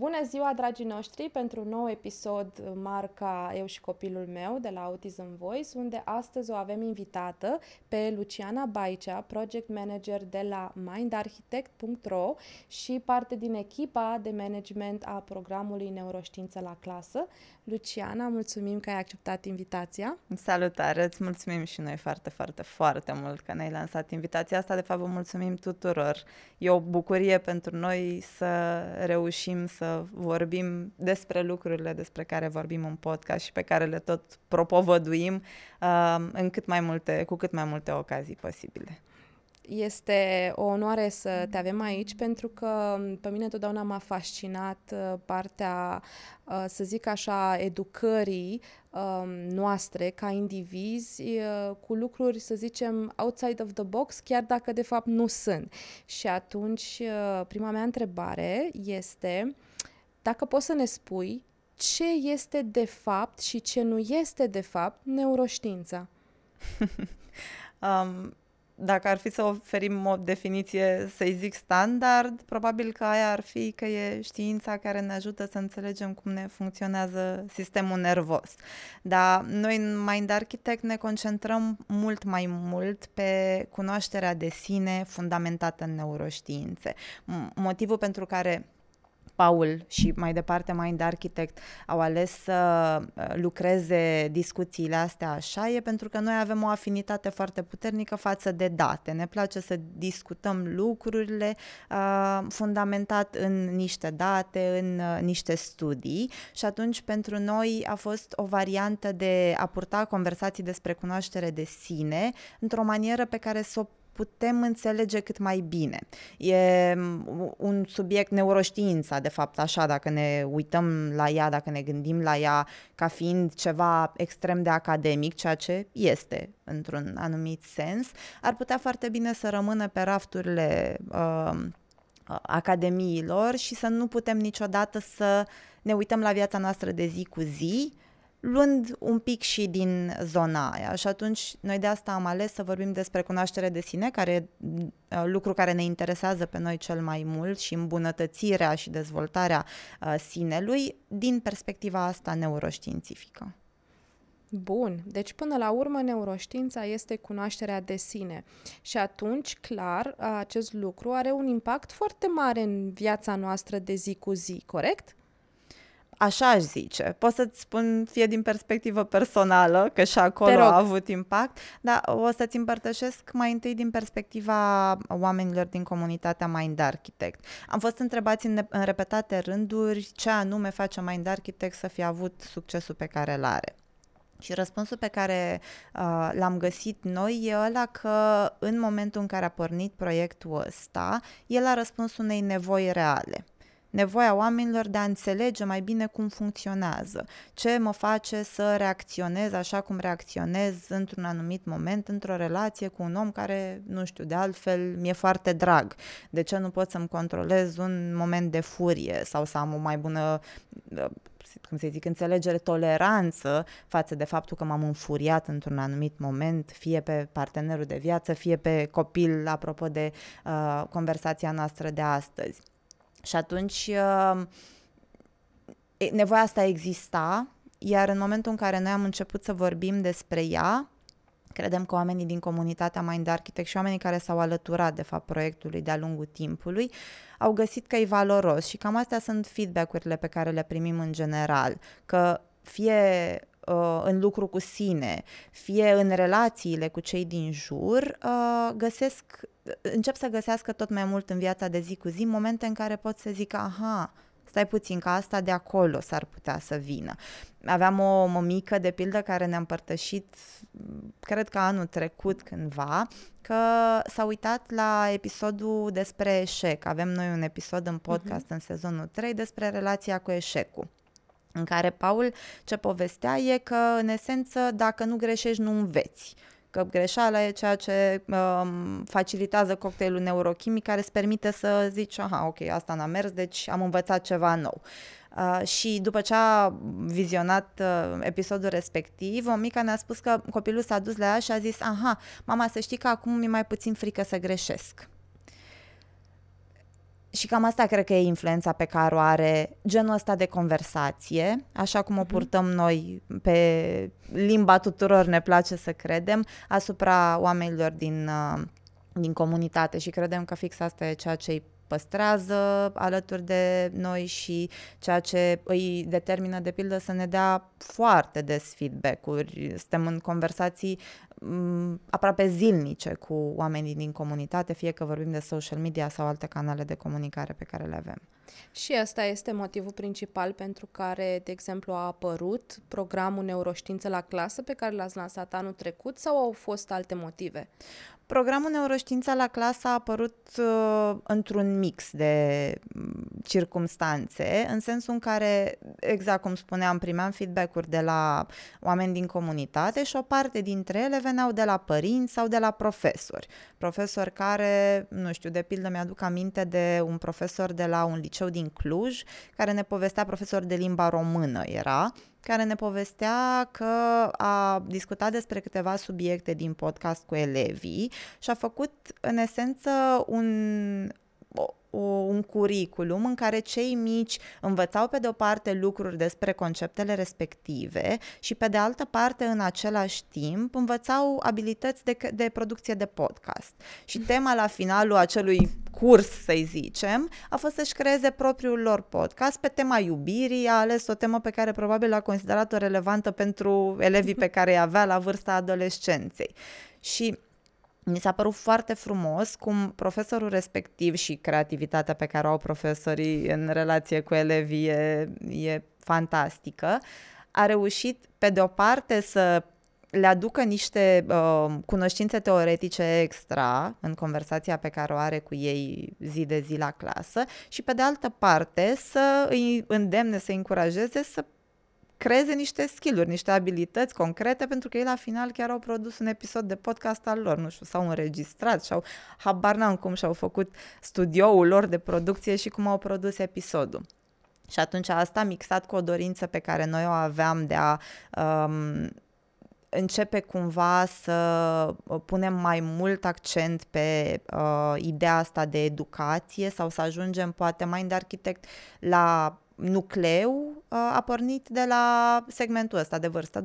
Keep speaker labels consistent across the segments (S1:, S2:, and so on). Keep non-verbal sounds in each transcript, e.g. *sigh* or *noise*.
S1: Bună ziua, dragii noștri, pentru un nou episod marca Eu și copilul meu de la Autism Voice, unde astăzi o avem invitată pe Luciana Baicea, project manager de la mindarchitect.ro și parte din echipa de management a programului Neuroștiință la clasă. Luciana, mulțumim că ai acceptat invitația.
S2: Salutare, îți mulțumim și noi foarte, foarte, foarte mult că ne-ai lansat invitația asta. De fapt, vă mulțumim tuturor. E o bucurie pentru noi să reușim să vorbim despre lucrurile despre care vorbim în podcast și pe care le tot propovăduim uh, în cât mai multe, cu cât mai multe ocazii posibile.
S1: Este o onoare să te avem aici pentru că pe mine totdeauna m-a fascinat uh, partea, uh, să zic așa, educării um, noastre ca indivizi uh, cu lucruri, să zicem, outside of the box, chiar dacă de fapt nu sunt. Și atunci, prima mea întrebare este dacă poți să ne spui ce este de fapt și ce nu este de fapt neuroștiința. *laughs*
S2: um, dacă ar fi să oferim o definiție, să-i zic standard, probabil că aia ar fi că e știința care ne ajută să înțelegem cum ne funcționează sistemul nervos. Dar noi în Mind Architect ne concentrăm mult mai mult pe cunoașterea de sine fundamentată în neuroștiințe. Motivul pentru care Paul și mai departe Mind Architect au ales să uh, lucreze discuțiile astea așa e pentru că noi avem o afinitate foarte puternică față de date. Ne place să discutăm lucrurile uh, fundamentat în niște date, în uh, niște studii și atunci pentru noi a fost o variantă de a purta conversații despre cunoaștere de sine într-o manieră pe care să o putem înțelege cât mai bine. E un subiect neuroștiința, de fapt, așa, dacă ne uităm la ea, dacă ne gândim la ea ca fiind ceva extrem de academic, ceea ce este într-un anumit sens, ar putea foarte bine să rămână pe rafturile uh, academiilor și să nu putem niciodată să ne uităm la viața noastră de zi cu zi, luând un pic și din zona aia. Și atunci noi de asta am ales să vorbim despre cunoaștere de sine, care e uh, lucru care ne interesează pe noi cel mai mult și îmbunătățirea și dezvoltarea uh, sinelui din perspectiva asta neuroștiințifică.
S1: Bun, deci până la urmă neuroștiința este cunoașterea de sine și atunci, clar, acest lucru are un impact foarte mare în viața noastră de zi cu zi, corect?
S2: Așa aș zice. Pot să-ți spun fie din perspectivă personală, că și acolo a avut impact, dar o să-ți împărtășesc mai întâi din perspectiva oamenilor din comunitatea Mind Architect. Am fost întrebați în, în repetate rânduri ce anume face Mind Architect să fie avut succesul pe care îl are. Și răspunsul pe care uh, l-am găsit noi e ăla că în momentul în care a pornit proiectul ăsta, el a răspuns unei nevoi reale nevoia oamenilor de a înțelege mai bine cum funcționează, ce mă face să reacționez așa cum reacționez într-un anumit moment, într-o relație cu un om care, nu știu, de altfel mi-e foarte drag. De ce nu pot să-mi controlez un moment de furie sau să am o mai bună cum să zic, înțelegere, toleranță față de faptul că m-am înfuriat într-un anumit moment, fie pe partenerul de viață, fie pe copil, apropo de uh, conversația noastră de astăzi. Și atunci uh, nevoia asta exista, iar în momentul în care noi am început să vorbim despre ea, credem că oamenii din comunitatea Mind Architect și oamenii care s-au alăturat, de fapt, proiectului de-a lungul timpului, au găsit că e valoros. Și cam astea sunt feedback-urile pe care le primim în general, că fie uh, în lucru cu sine, fie în relațiile cu cei din jur, uh, găsesc, încep să găsească tot mai mult în viața de zi cu zi momente în care pot să zic, aha, stai puțin, că asta de acolo s-ar putea să vină. Aveam o mămică, de pildă, care ne-a împărtășit, cred că anul trecut cândva, că s-a uitat la episodul despre eșec. Avem noi un episod în podcast uh-huh. în sezonul 3 despre relația cu eșecul în care Paul ce povestea e că, în esență, dacă nu greșești, nu înveți. Că greșeala e ceea ce um, facilitează cocktailul neurochimic care îți permite să zici, aha, ok, asta n-a mers, deci am învățat ceva nou. Uh, și după ce a vizionat uh, episodul respectiv, o mică ne-a spus că copilul s-a dus la ea și a zis, aha, mama, să știi că acum mi-e mai puțin frică să greșesc și cam asta cred că e influența pe care o are genul ăsta de conversație, așa cum o mhm. purtăm noi pe limba tuturor, ne place să credem, asupra oamenilor din, uh, din comunitate și credem că fix asta e ceea ce îi păstrează alături de noi și ceea ce îi determină, de pildă, să ne dea foarte des feedback-uri. Suntem în conversații m- aproape zilnice cu oamenii din comunitate, fie că vorbim de social media sau alte canale de comunicare pe care le avem.
S1: Și asta este motivul principal pentru care, de exemplu, a apărut programul Neuroștiință la clasă pe care l-ați lansat anul trecut sau au fost alte motive?
S2: Programul Neuroștiința la clasă a apărut uh, într-un mix de mm, circumstanțe, în sensul în care, exact cum spuneam, primeam feedback-uri de la oameni din comunitate și o parte dintre ele veneau de la părinți sau de la profesori. Profesori care, nu știu, de pildă mi-aduc aminte de un profesor de la un liceu din Cluj, care ne povestea, profesor de limba română era, care ne povestea că a discutat despre câteva subiecte din podcast cu elevii și a făcut în esență un, o, un curriculum în care cei mici învățau pe de o parte lucruri despre conceptele respective și pe de altă parte în același timp învățau abilități de, de producție de podcast. Și *laughs* tema la finalul acelui curs, să-i zicem, a fost să-și creeze propriul lor podcast pe tema iubirii, a ales o temă pe care probabil a considerat-o relevantă pentru elevii pe *laughs* care îi avea la vârsta adolescenței. Și mi s-a părut foarte frumos cum profesorul respectiv și creativitatea pe care o au profesorii în relație cu elevii e, e fantastică. A reușit, pe de o parte, să le aducă niște uh, cunoștințe teoretice extra în conversația pe care o are cu ei zi de zi la clasă și pe de altă parte să îi îndemne, să îi încurajeze să creeze niște skill-uri, niște abilități concrete, pentru că ei la final chiar au produs un episod de podcast al lor, nu știu, s-au înregistrat și au habar n-am cum și-au făcut studioul lor de producție și cum au produs episodul. Și atunci asta mixat cu o dorință pe care noi o aveam de a um, începe cumva să uh, punem mai mult accent pe uh, ideea asta de educație sau să ajungem poate mai de arhitect la nucleu uh, a pornit de la segmentul ăsta de vârstă 25-34,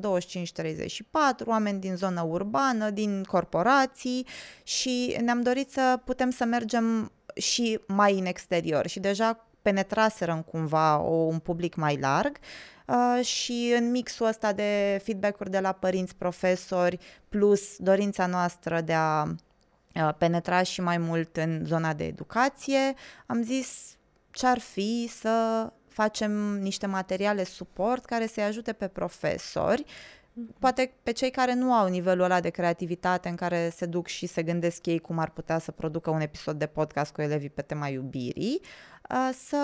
S2: oameni din zona urbană, din corporații și ne-am dorit să putem să mergem și mai în exterior și deja penetraseră cumva o, un public mai larg uh, și în mixul ăsta de feedback-uri de la părinți, profesori, plus dorința noastră de a uh, penetra și mai mult în zona de educație, am zis ce-ar fi să facem niște materiale suport care să-i ajute pe profesori, mhm. poate pe cei care nu au nivelul ăla de creativitate în care se duc și se gândesc ei cum ar putea să producă un episod de podcast cu elevii pe tema iubirii, uh, să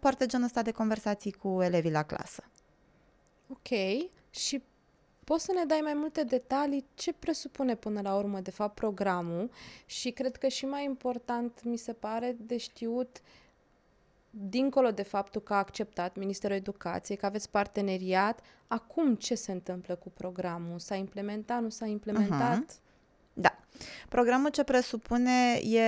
S2: poarte genul ăsta de conversații cu elevii la clasă.
S1: Ok. Și Poți să ne dai mai multe detalii ce presupune până la urmă, de fapt, programul și cred că și mai important mi se pare de știut uh, dincolo de faptul că a acceptat Ministerul Educației, că aveți parteneriat, acum ce se întâmplă cu programul? S-a implementat, nu s-a implementat? Uh-huh.
S2: Da. Programul ce presupune e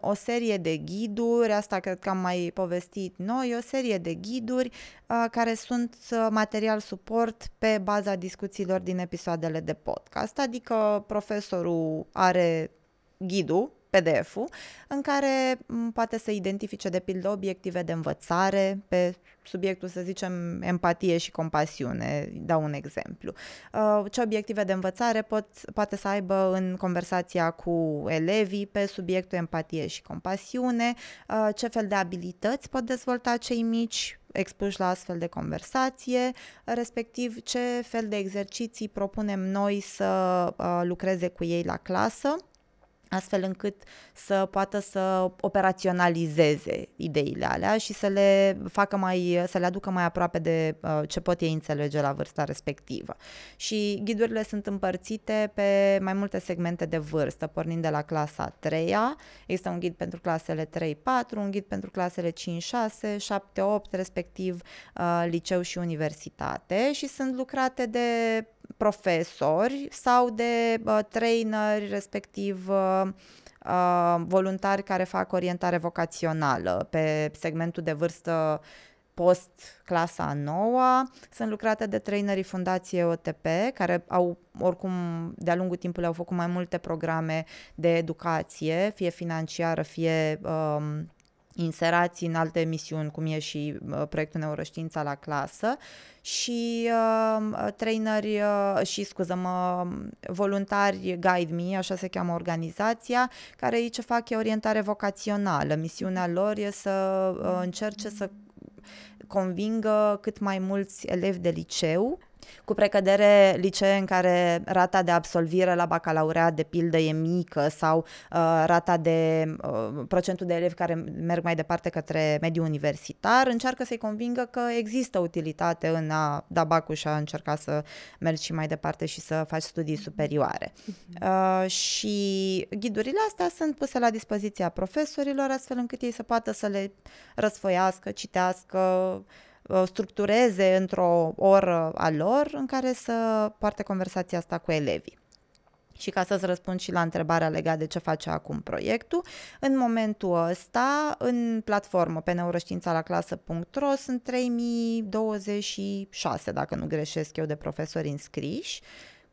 S2: o serie de ghiduri, asta cred că am mai povestit noi, o serie de ghiduri uh, care sunt uh, material suport pe baza discuțiilor din episoadele de podcast, adică profesorul are ghidul PDF-ul, în care poate să identifice, de pildă, obiective de învățare pe subiectul, să zicem, empatie și compasiune. Dau un exemplu. Uh, ce obiective de învățare pot, poate să aibă în conversația cu elevii pe subiectul empatie și compasiune, uh, ce fel de abilități pot dezvolta cei mici expuși la astfel de conversație, respectiv ce fel de exerciții propunem noi să uh, lucreze cu ei la clasă astfel încât să poată să operaționalizeze ideile alea și să le facă mai, să le aducă mai aproape de uh, ce pot ei înțelege la vârsta respectivă. Și ghidurile sunt împărțite pe mai multe segmente de vârstă, pornind de la clasa a 3 există un ghid pentru clasele 3-4, un ghid pentru clasele 5-6, 7-8, respectiv uh, liceu și universitate și sunt lucrate de profesori sau de uh, traineri, respectiv uh, uh, voluntari care fac orientare vocațională. Pe segmentul de vârstă post clasa a noua, sunt lucrate de trainerii Fundației OTP, care au, oricum, de-a lungul timpului au făcut mai multe programe de educație, fie financiară, fie um, inserați în alte misiuni, cum e și uh, proiectul Neuroștiința la clasă și uh, traineri uh, și, scuză-mă, voluntari Guide Me, așa se cheamă organizația, care aici fac e orientare vocațională. Misiunea lor e să uh, încerce să convingă cât mai mulți elevi de liceu cu precădere licee în care rata de absolvire la bacalaureat de pildă e mică sau uh, rata de uh, procentul de elevi care merg mai departe către mediul universitar, încearcă să-i convingă că există utilitate în a da bacul și a încerca să mergi și mai departe și să faci studii superioare. Uh, și ghidurile astea sunt puse la dispoziția profesorilor astfel încât ei să poată să le răsfoiască, citească, Uh, structureze într-o oră a lor în care să poarte conversația asta cu elevii. Și ca să-ți răspund și la întrebarea legată de ce face acum proiectul, în momentul ăsta, în platformă pe neuroștiința la clasă.ro sunt 3026, dacă nu greșesc eu, de profesori înscriși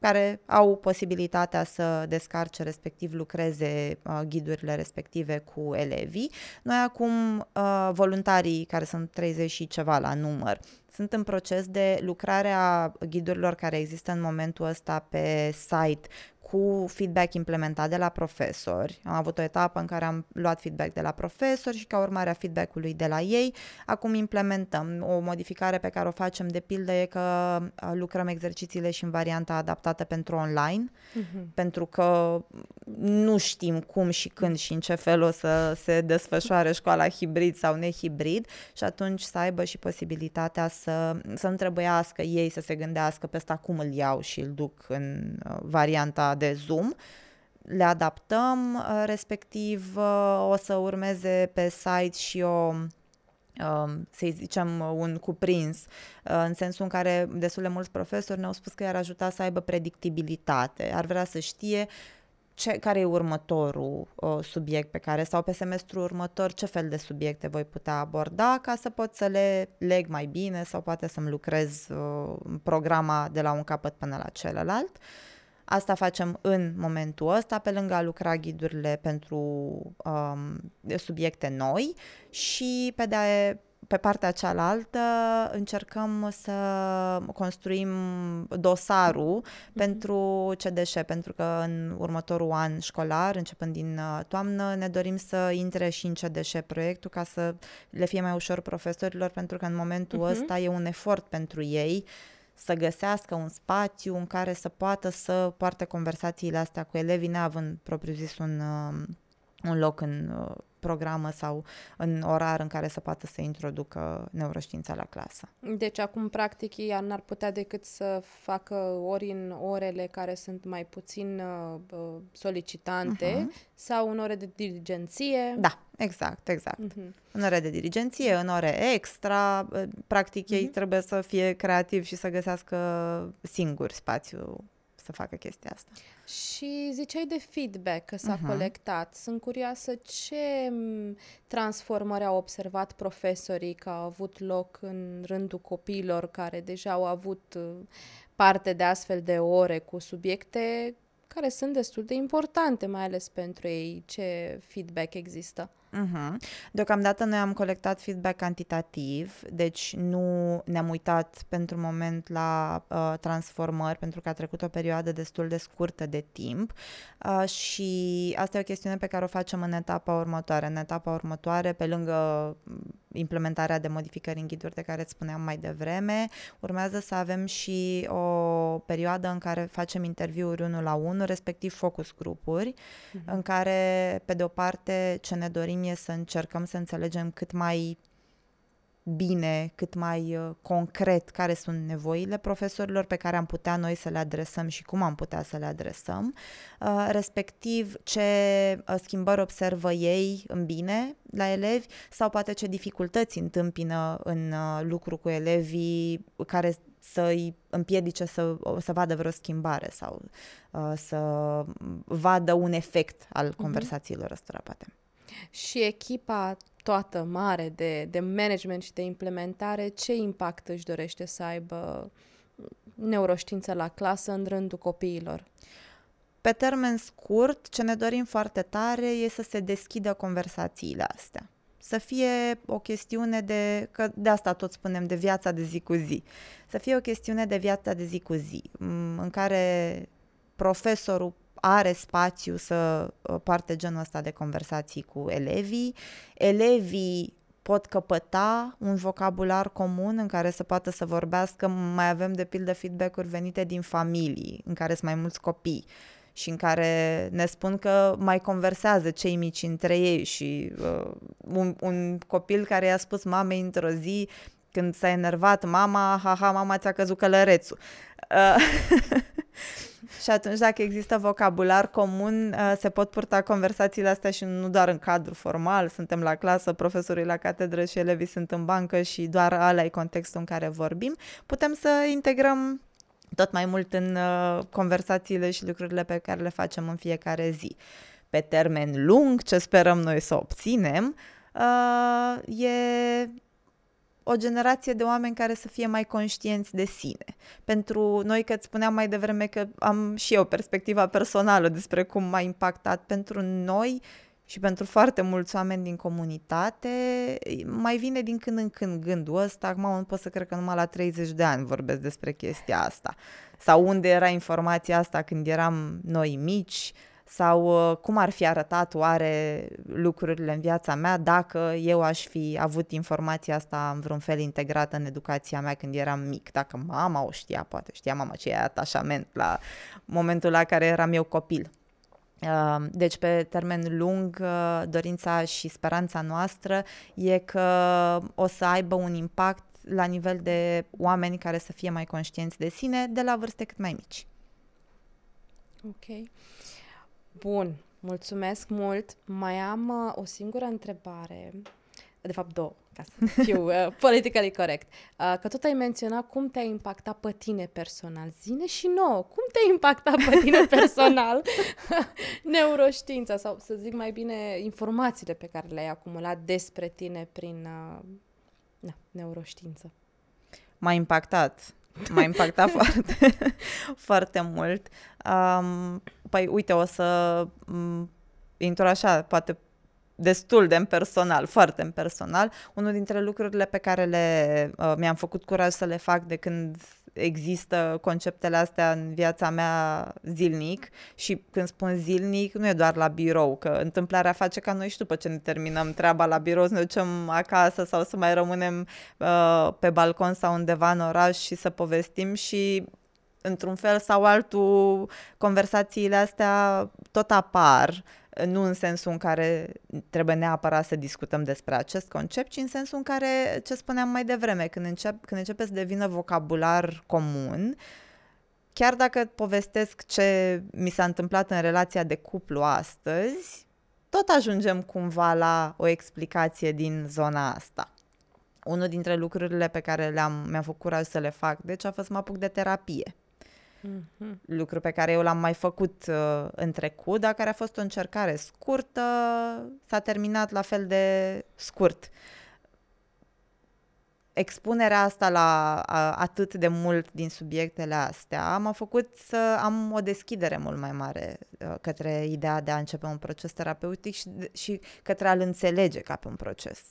S2: care au posibilitatea să descarce, respectiv lucreze uh, ghidurile respective cu elevii. Noi acum, uh, voluntarii, care sunt 30 și ceva la număr, sunt în proces de lucrare a ghidurilor care există în momentul ăsta pe site cu feedback implementat de la profesori. Am avut o etapă în care am luat feedback de la profesori și ca urmare a feedback-ului de la ei, acum implementăm. O modificare pe care o facem de pildă e că lucrăm exercițiile și în varianta adaptată pentru online, uh-huh. pentru că nu știm cum și când și în ce fel o să se desfășoare școala hibrid sau nehibrid și atunci să aibă și posibilitatea să, să nu trebuiască ei să se gândească pe asta cum îl iau și îl duc în uh, varianta de Zoom, le adaptăm, uh, respectiv uh, o să urmeze pe site și o um, să zicem, un cuprins, uh, în sensul în care destul de mulți profesori ne-au spus că i-ar ajuta să aibă predictibilitate, ar vrea să știe ce, care e următorul uh, subiect pe care, sau pe semestru următor, ce fel de subiecte voi putea aborda ca să pot să le leg mai bine sau poate să-mi lucrez uh, programa de la un capăt până la celălalt. Uh, Asta facem în momentul ăsta, pe lângă a lucra ghidurile pentru um, subiecte noi și pe, de, pe partea cealaltă încercăm să construim dosarul mm-hmm. pentru CDș, pentru că în următorul an școlar, începând din uh, toamnă, ne dorim să intre și în CDș proiectul ca să le fie mai ușor profesorilor, pentru că în momentul mm-hmm. ăsta e un efort pentru ei să găsească un spațiu în care să poată să poarte conversațiile astea cu elevii, neavând propriu-zis un, um, un loc în uh, programă sau în orar în care să poată să introducă neuroștiința la clasă.
S1: Deci acum, practic, ei n-ar putea decât să facă ori în orele care sunt mai puțin uh, uh solicitante uh-huh. sau în ore de diligenție.
S2: Da, exact, exact. Uh-huh. În ore de diligenție, în ore extra, uh, practic uh-huh. ei trebuie să fie creativi și să găsească singur spațiu să facă chestia asta.
S1: Și ziceai de feedback că s-a uh-huh. colectat. Sunt curioasă ce transformări au observat profesorii că au avut loc în rândul copiilor care deja au avut uh, parte de astfel de ore cu subiecte care sunt destul de importante, mai ales pentru ei. Ce feedback există?
S2: Uh-huh. Deocamdată noi am colectat feedback cantitativ, deci nu ne-am uitat pentru moment la uh, transformări, pentru că a trecut o perioadă destul de scurtă de timp uh, și asta e o chestiune pe care o facem în etapa următoare. În etapa următoare, pe lângă implementarea de modificări în ghiduri de care îți spuneam mai devreme, urmează să avem și o perioadă în care facem interviuri unul la unul, respectiv focus grupuri, uh-huh. în care, pe de o parte, ce ne dorim e să încercăm să înțelegem cât mai bine, cât mai uh, concret care sunt nevoile profesorilor pe care am putea noi să le adresăm și cum am putea să le adresăm, uh, respectiv ce uh, schimbări observă ei în bine la elevi sau poate ce dificultăți întâmpină în lucru cu elevii care să-i împiedice să, să vadă vreo schimbare sau uh, să vadă un efect al mhm. conversațiilor ăstora, poate.
S1: Și echipa toată mare de, de management și de implementare, ce impact își dorește să aibă neuroștiință la clasă în rândul copiilor?
S2: Pe termen scurt, ce ne dorim foarte tare e să se deschidă conversațiile astea. Să fie o chestiune de, că de asta tot spunem, de viața de zi cu zi. Să fie o chestiune de viața de zi cu zi, în care profesorul are spațiu să uh, poarte genul ăsta de conversații cu elevii. Elevii pot căpăta un vocabular comun în care să poată să vorbească. Mai avem, de pildă, feedback-uri venite din familii, în care sunt mai mulți copii și în care ne spun că mai conversează cei mici între ei și uh, un, un copil care i-a spus mamei într-o zi când s-a enervat mama, haha, mama ți-a căzut călărețul. Uh, *laughs* și atunci dacă există vocabular comun, uh, se pot purta conversațiile astea și nu doar în cadru formal, suntem la clasă, profesorii la catedră și elevii sunt în bancă și doar ăla e contextul în care vorbim. Putem să integrăm tot mai mult în uh, conversațiile și lucrurile pe care le facem în fiecare zi. Pe termen lung, ce sperăm noi să obținem, uh, e o generație de oameni care să fie mai conștienți de sine. Pentru noi, că îți spuneam mai devreme că am și eu perspectiva personală despre cum m-a impactat, pentru noi și pentru foarte mulți oameni din comunitate, mai vine din când în când gândul ăsta, acum nu pot să cred că numai la 30 de ani vorbesc despre chestia asta. Sau unde era informația asta când eram noi mici, sau uh, cum ar fi arătat oare lucrurile în viața mea dacă eu aș fi avut informația asta în vreun fel integrată în educația mea când eram mic, dacă mama o știa, poate știa mama ce e atașament la momentul la care eram eu copil. Uh, deci, pe termen lung, uh, dorința și speranța noastră e că o să aibă un impact la nivel de oameni care să fie mai conștienți de sine de la vârste cât mai mici.
S1: Ok. Bun, mulțumesc mult. Mai am uh, o singură întrebare, de fapt două, ca să fiu *laughs* uh, politically corect. Uh, că tot ai menționat cum te-a impactat pe tine personal. Zine și nouă, cum te-a impactat pe tine *laughs* personal *laughs* neuroștiința sau, să zic mai bine, informațiile pe care le-ai acumulat despre tine prin uh, na, neuroștiință?
S2: M-a impactat *laughs* m-a impactat *laughs* foarte, foarte mult. Um, păi, uite, o să um, intru așa, poate destul de personal, foarte personal. Unul dintre lucrurile pe care le uh, mi-am făcut curaj să le fac de când există conceptele astea în viața mea zilnic și când spun zilnic nu e doar la birou, că întâmplarea face ca noi și după ce ne terminăm treaba la birou să ne ducem acasă sau să mai rămânem uh, pe balcon sau undeva în oraș și să povestim și într-un fel sau altul conversațiile astea tot apar nu în sensul în care trebuie neapărat să discutăm despre acest concept, ci în sensul în care, ce spuneam mai devreme, când, încep, când începe să devină vocabular comun, chiar dacă povestesc ce mi s-a întâmplat în relația de cuplu astăzi, tot ajungem cumva la o explicație din zona asta. Unul dintre lucrurile pe care le-am, mi-am făcut curaj să le fac, deci a fost să mă apuc de terapie mm-hmm. lucru pe care eu l-am mai făcut uh, în trecut, dar care a fost o încercare scurtă, s-a terminat la fel de scurt. Expunerea asta la a, atât de mult din subiectele astea m-a făcut să am o deschidere mult mai mare uh, către ideea de a începe un proces terapeutic și, și către a-l înțelege ca pe un proces.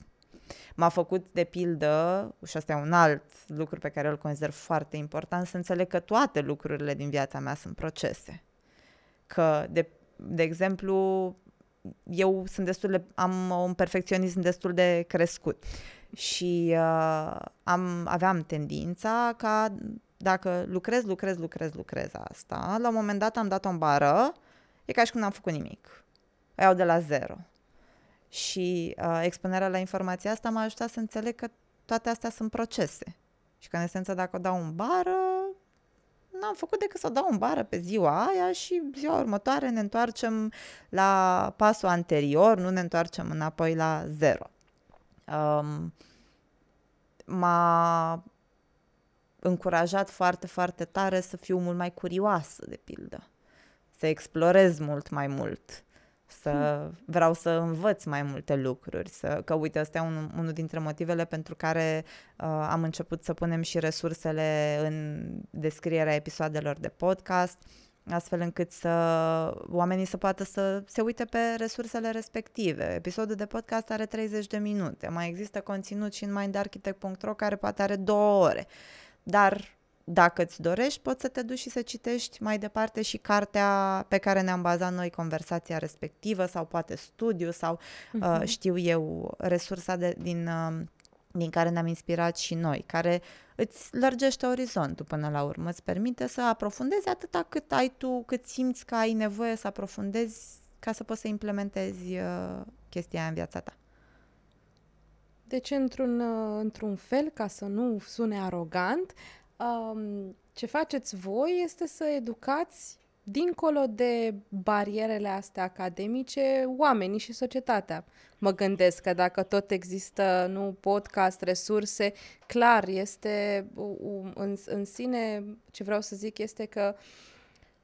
S2: M-a făcut, de pildă, și asta e un alt lucru pe care îl consider foarte important, să înțeleg că toate lucrurile din viața mea sunt procese. Că, de, de exemplu, eu sunt destul de, am un perfecționism destul de crescut și uh, am, aveam tendința ca dacă lucrez, lucrez, lucrez, lucrez asta, la un moment dat am dat o bară, e ca și cum n-am făcut nimic. O iau de la zero. Și uh, expunerea la informația asta m-a ajutat să înțeleg că toate astea sunt procese. Și că, în esență, dacă o dau în bară, n-am făcut decât să o dau în bară pe ziua aia și ziua următoare ne întoarcem la pasul anterior, nu ne întoarcem înapoi la zero. Um, m-a încurajat foarte, foarte tare să fiu mult mai curioasă, de pildă. Să explorez mult mai mult să vreau să învăț mai multe lucruri, să, că uite, ăsta e un, unul dintre motivele pentru care uh, am început să punem și resursele în descrierea episoadelor de podcast, astfel încât să oamenii să poată să se uite pe resursele respective. Episodul de podcast are 30 de minute, mai există conținut și în mindarchitect.ro care poate are două ore, dar dacă îți dorești, poți să te duci și să citești mai departe și cartea pe care ne-am bazat noi conversația respectivă sau poate studiu sau uh-huh. uh, mhm. știu eu resursa de, din, uh, din care ne-am inspirat și noi, care îți lărgește orizontul până la urmă, îți permite să aprofundezi atâta cât ai tu, cât simți că ai nevoie să aprofundezi ca să poți să implementezi uh, chestia aia în viața ta.
S1: Deci, într-un, uh, într-un fel, ca să nu sune arogant, um, ce faceți voi este să educați dincolo de barierele astea academice, oamenii și societatea. Mă gândesc că dacă tot există nu podcast, resurse, clar este în, în sine, ce vreau să zic este că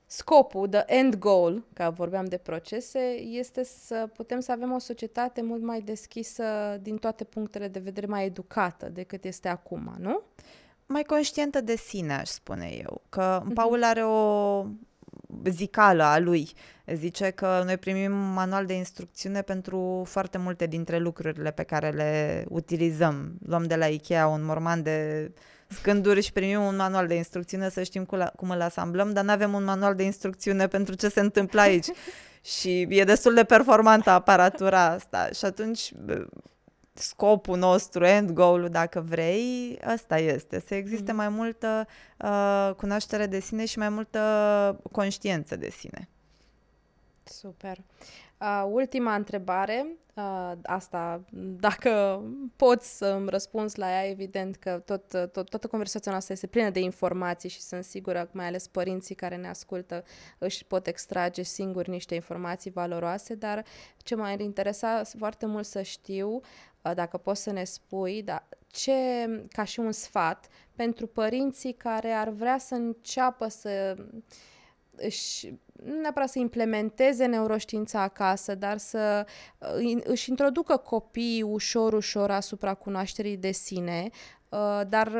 S1: scopul, the end goal, că vorbeam de procese, este să putem să avem o societate mult mai deschisă din toate punctele de vedere, mai educată decât este acum, nu?
S2: Mai conștientă de sine, aș spune eu. Că uh-huh. Paul are o zicală a lui. Zice că noi primim un manual de instrucțiune pentru foarte multe dintre lucrurile pe care le utilizăm. Luăm de la Ikea un morman de scânduri și primim un manual de instrucțiune să știm cum îl asamblăm, dar nu avem un manual de instrucțiune pentru ce se întâmplă aici. *laughs* și e destul de performantă aparatura asta. Și atunci scopul nostru, end goal dacă vrei, ăsta este, să existe mm-hmm. mai multă uh, cunoaștere de sine și mai multă conștiință de sine.
S1: Super. Uh, ultima întrebare, uh, asta, dacă poți să îmi răspunzi la ea, evident că tot, tot, toată conversația noastră este plină de informații și sunt sigură că mai ales părinții care ne ascultă își pot extrage singuri niște informații valoroase, dar ce m-ar interesa foarte mult să știu Uh, dacă poți să ne spui, da, ce, ca și un sfat, pentru părinții care ar vrea să înceapă să își, nu neapărat să implementeze neuroștiința acasă, dar să uh, își introducă copiii ușor, ușor asupra cunoașterii de sine, uh, dar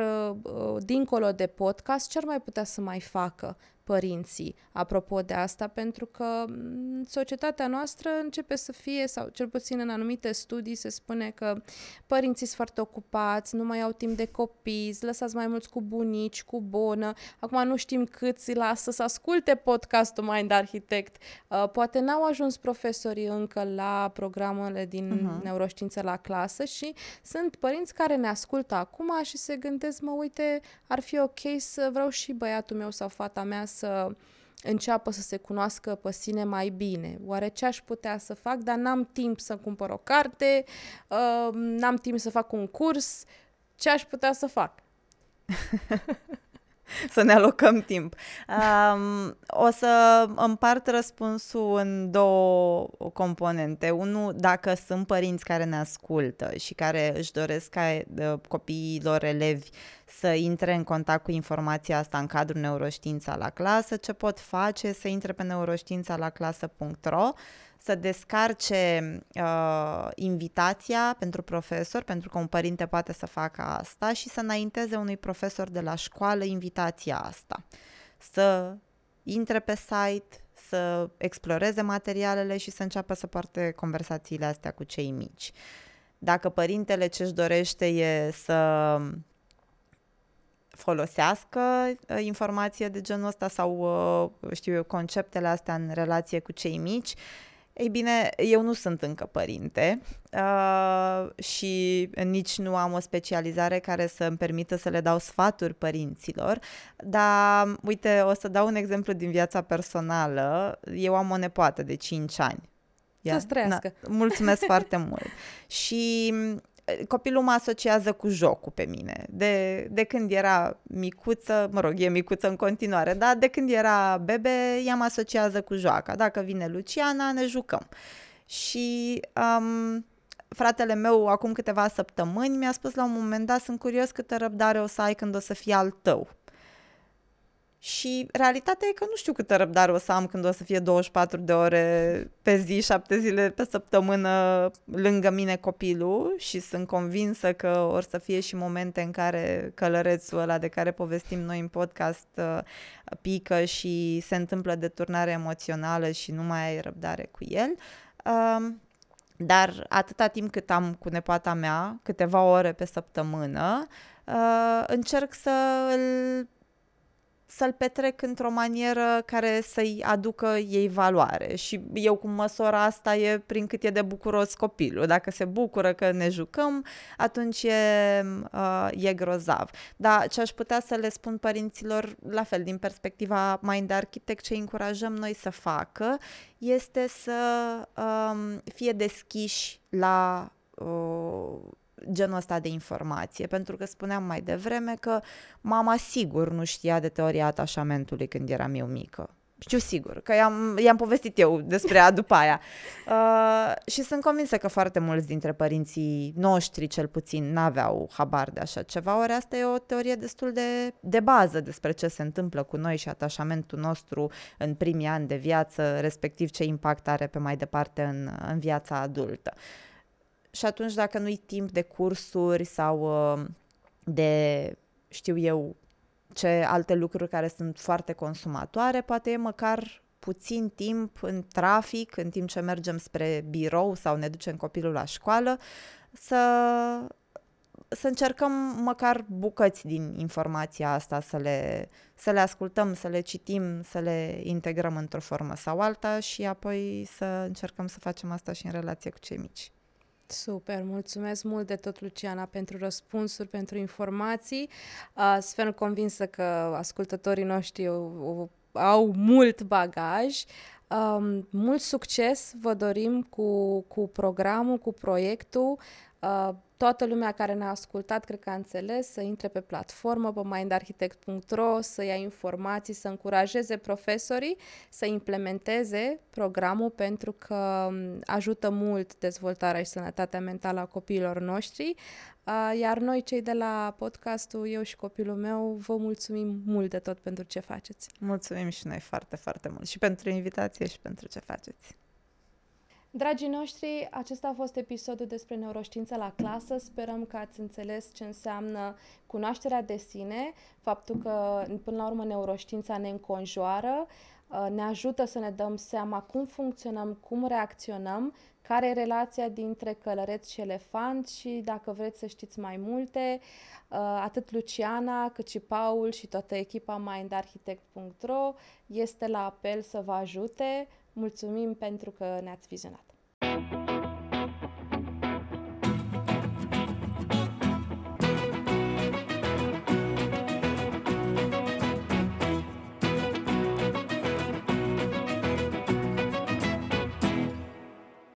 S1: dincolo de podcast, ce ar mai putea să mai facă părinții. Apropo de asta, pentru că mm, societatea noastră începe să fie, sau cel puțin în anumite studii se spune că părinții sunt foarte ocupați, nu mai au timp de copii, lăsați mai mulți cu bunici, cu bonă, acum nu știm cât îi lasă să asculte podcastul Mind Architect, uh, poate n-au ajuns profesorii încă la programele din uh-huh. neuroștiință la clasă și sunt părinți care ne ascultă acum și se gândesc, mă uite, ar fi ok să vreau și băiatul meu sau fata mea să înceapă să se cunoască pe sine mai bine. Oare ce aș putea să fac, dar n-am timp să cumpăr o carte, uh, n-am timp să fac un curs, ce aș putea să fac? *laughs* *laughs*
S2: să ne alocăm timp. Um, o să împart răspunsul în două componente. Unul, dacă sunt părinți care ne ascultă și care își doresc ca copiii lor elevi să intre în contact cu informația asta în cadrul neuroștiința la clasă, ce pot face? Să intre pe neuroștiința la clasă.ro să descarce uh, invitația pentru profesor, pentru că un părinte poate să facă asta și să înainteze unui profesor de la școală invitația asta. Să intre pe site, să exploreze materialele și să înceapă să poarte conversațiile astea cu cei mici. Dacă părintele ce-și dorește e să folosească uh, informație de genul ăsta sau, uh, știu eu, conceptele astea în relație cu cei mici, ei bine, eu nu sunt încă părinte uh, și nici nu am o specializare care să îmi permită să le dau sfaturi părinților, dar uite, o să dau un exemplu din viața personală. Eu am o nepoată de 5 ani.
S1: Să trăiască.
S2: Na, mulțumesc *laughs* foarte mult. Și copilul mă asociază cu jocul pe mine. De, de când era micuță, mă rog, e micuță în continuare, dar de când era bebe, ea mă asociază cu joaca. Dacă vine Luciana, ne jucăm. Și um, fratele meu acum câteva săptămâni mi-a spus la un moment dat, sunt curios câtă răbdare o să ai când o să fie al tău. Și realitatea e că nu știu câtă răbdare o să am când o să fie 24 de ore pe zi, 7 zile pe săptămână lângă mine copilul și sunt convinsă că or să fie și momente în care călărețul ăla de care povestim noi în podcast uh, pică și se întâmplă deturnare emoțională și nu mai ai răbdare cu el. Uh, dar atâta timp cât am cu nepoata mea, câteva ore pe săptămână, uh, încerc să îl să-l petrec într-o manieră care să-i aducă ei valoare. Și eu cum măsor asta e prin cât e de bucuros copilul. Dacă se bucură că ne jucăm, atunci e, uh, e grozav. Dar ce aș putea să le spun părinților, la fel, din perspectiva Mind Architect, ce încurajăm noi să facă, este să um, fie deschiși la uh, genul ăsta de informație, pentru că spuneam mai devreme că mama sigur nu știa de teoria atașamentului când eram eu mică. Știu sigur, că i-am, i-am povestit eu despre ea după aia. Uh, și sunt convinsă că foarte mulți dintre părinții noștri, cel puțin, n-aveau habar de așa ceva, ori asta e o teorie destul de, de bază despre ce se întâmplă cu noi și atașamentul nostru în primii ani de viață, respectiv ce impact are pe mai departe în, în viața adultă. Uh, și atunci dacă nu-i timp de cursuri sau uh, de, știu eu, ce alte lucruri care sunt foarte consumatoare, poate e măcar puțin timp în trafic, în timp ce mergem spre birou sau ne ducem copilul la școală, să, să încercăm măcar bucăți din informația asta, să le, să le ascultăm, să le citim, să le integrăm într-o formă sau alta și apoi să încercăm să facem asta și în relație cu cei mici.
S1: Super, mulțumesc mult de tot, Luciana, pentru răspunsuri, pentru informații. Uh, sunt convinsă că ascultătorii noștri au, au mult bagaj. Um, mult succes vă dorim cu, cu programul, cu proiectul. Uh, toată lumea care ne-a ascultat, cred că a înțeles, să intre pe platformă, pe mindarchitect.ro, să ia informații, să încurajeze profesorii să implementeze programul pentru că um, ajută mult dezvoltarea și sănătatea mentală a copiilor noștri. Uh, iar noi, cei de la podcastul, eu și copilul meu, vă mulțumim mult de tot pentru ce faceți.
S2: Mulțumim și noi foarte, foarte mult și pentru invitație și pentru ce faceți.
S1: Dragii noștri, acesta a fost episodul despre neuroștiință la clasă. Sperăm că ați înțeles ce înseamnă cunoașterea de sine, faptul că, până la urmă, neuroștiința ne înconjoară, uh, ne ajută să ne dăm seama cum funcționăm, cum reacționăm, care e relația dintre călăreț și elefant și dacă vreți să știți mai multe, uh, atât Luciana cât și Paul și toată echipa mindarchitect.ro este la apel să vă ajute Mulțumim pentru că ne-ați vizionat!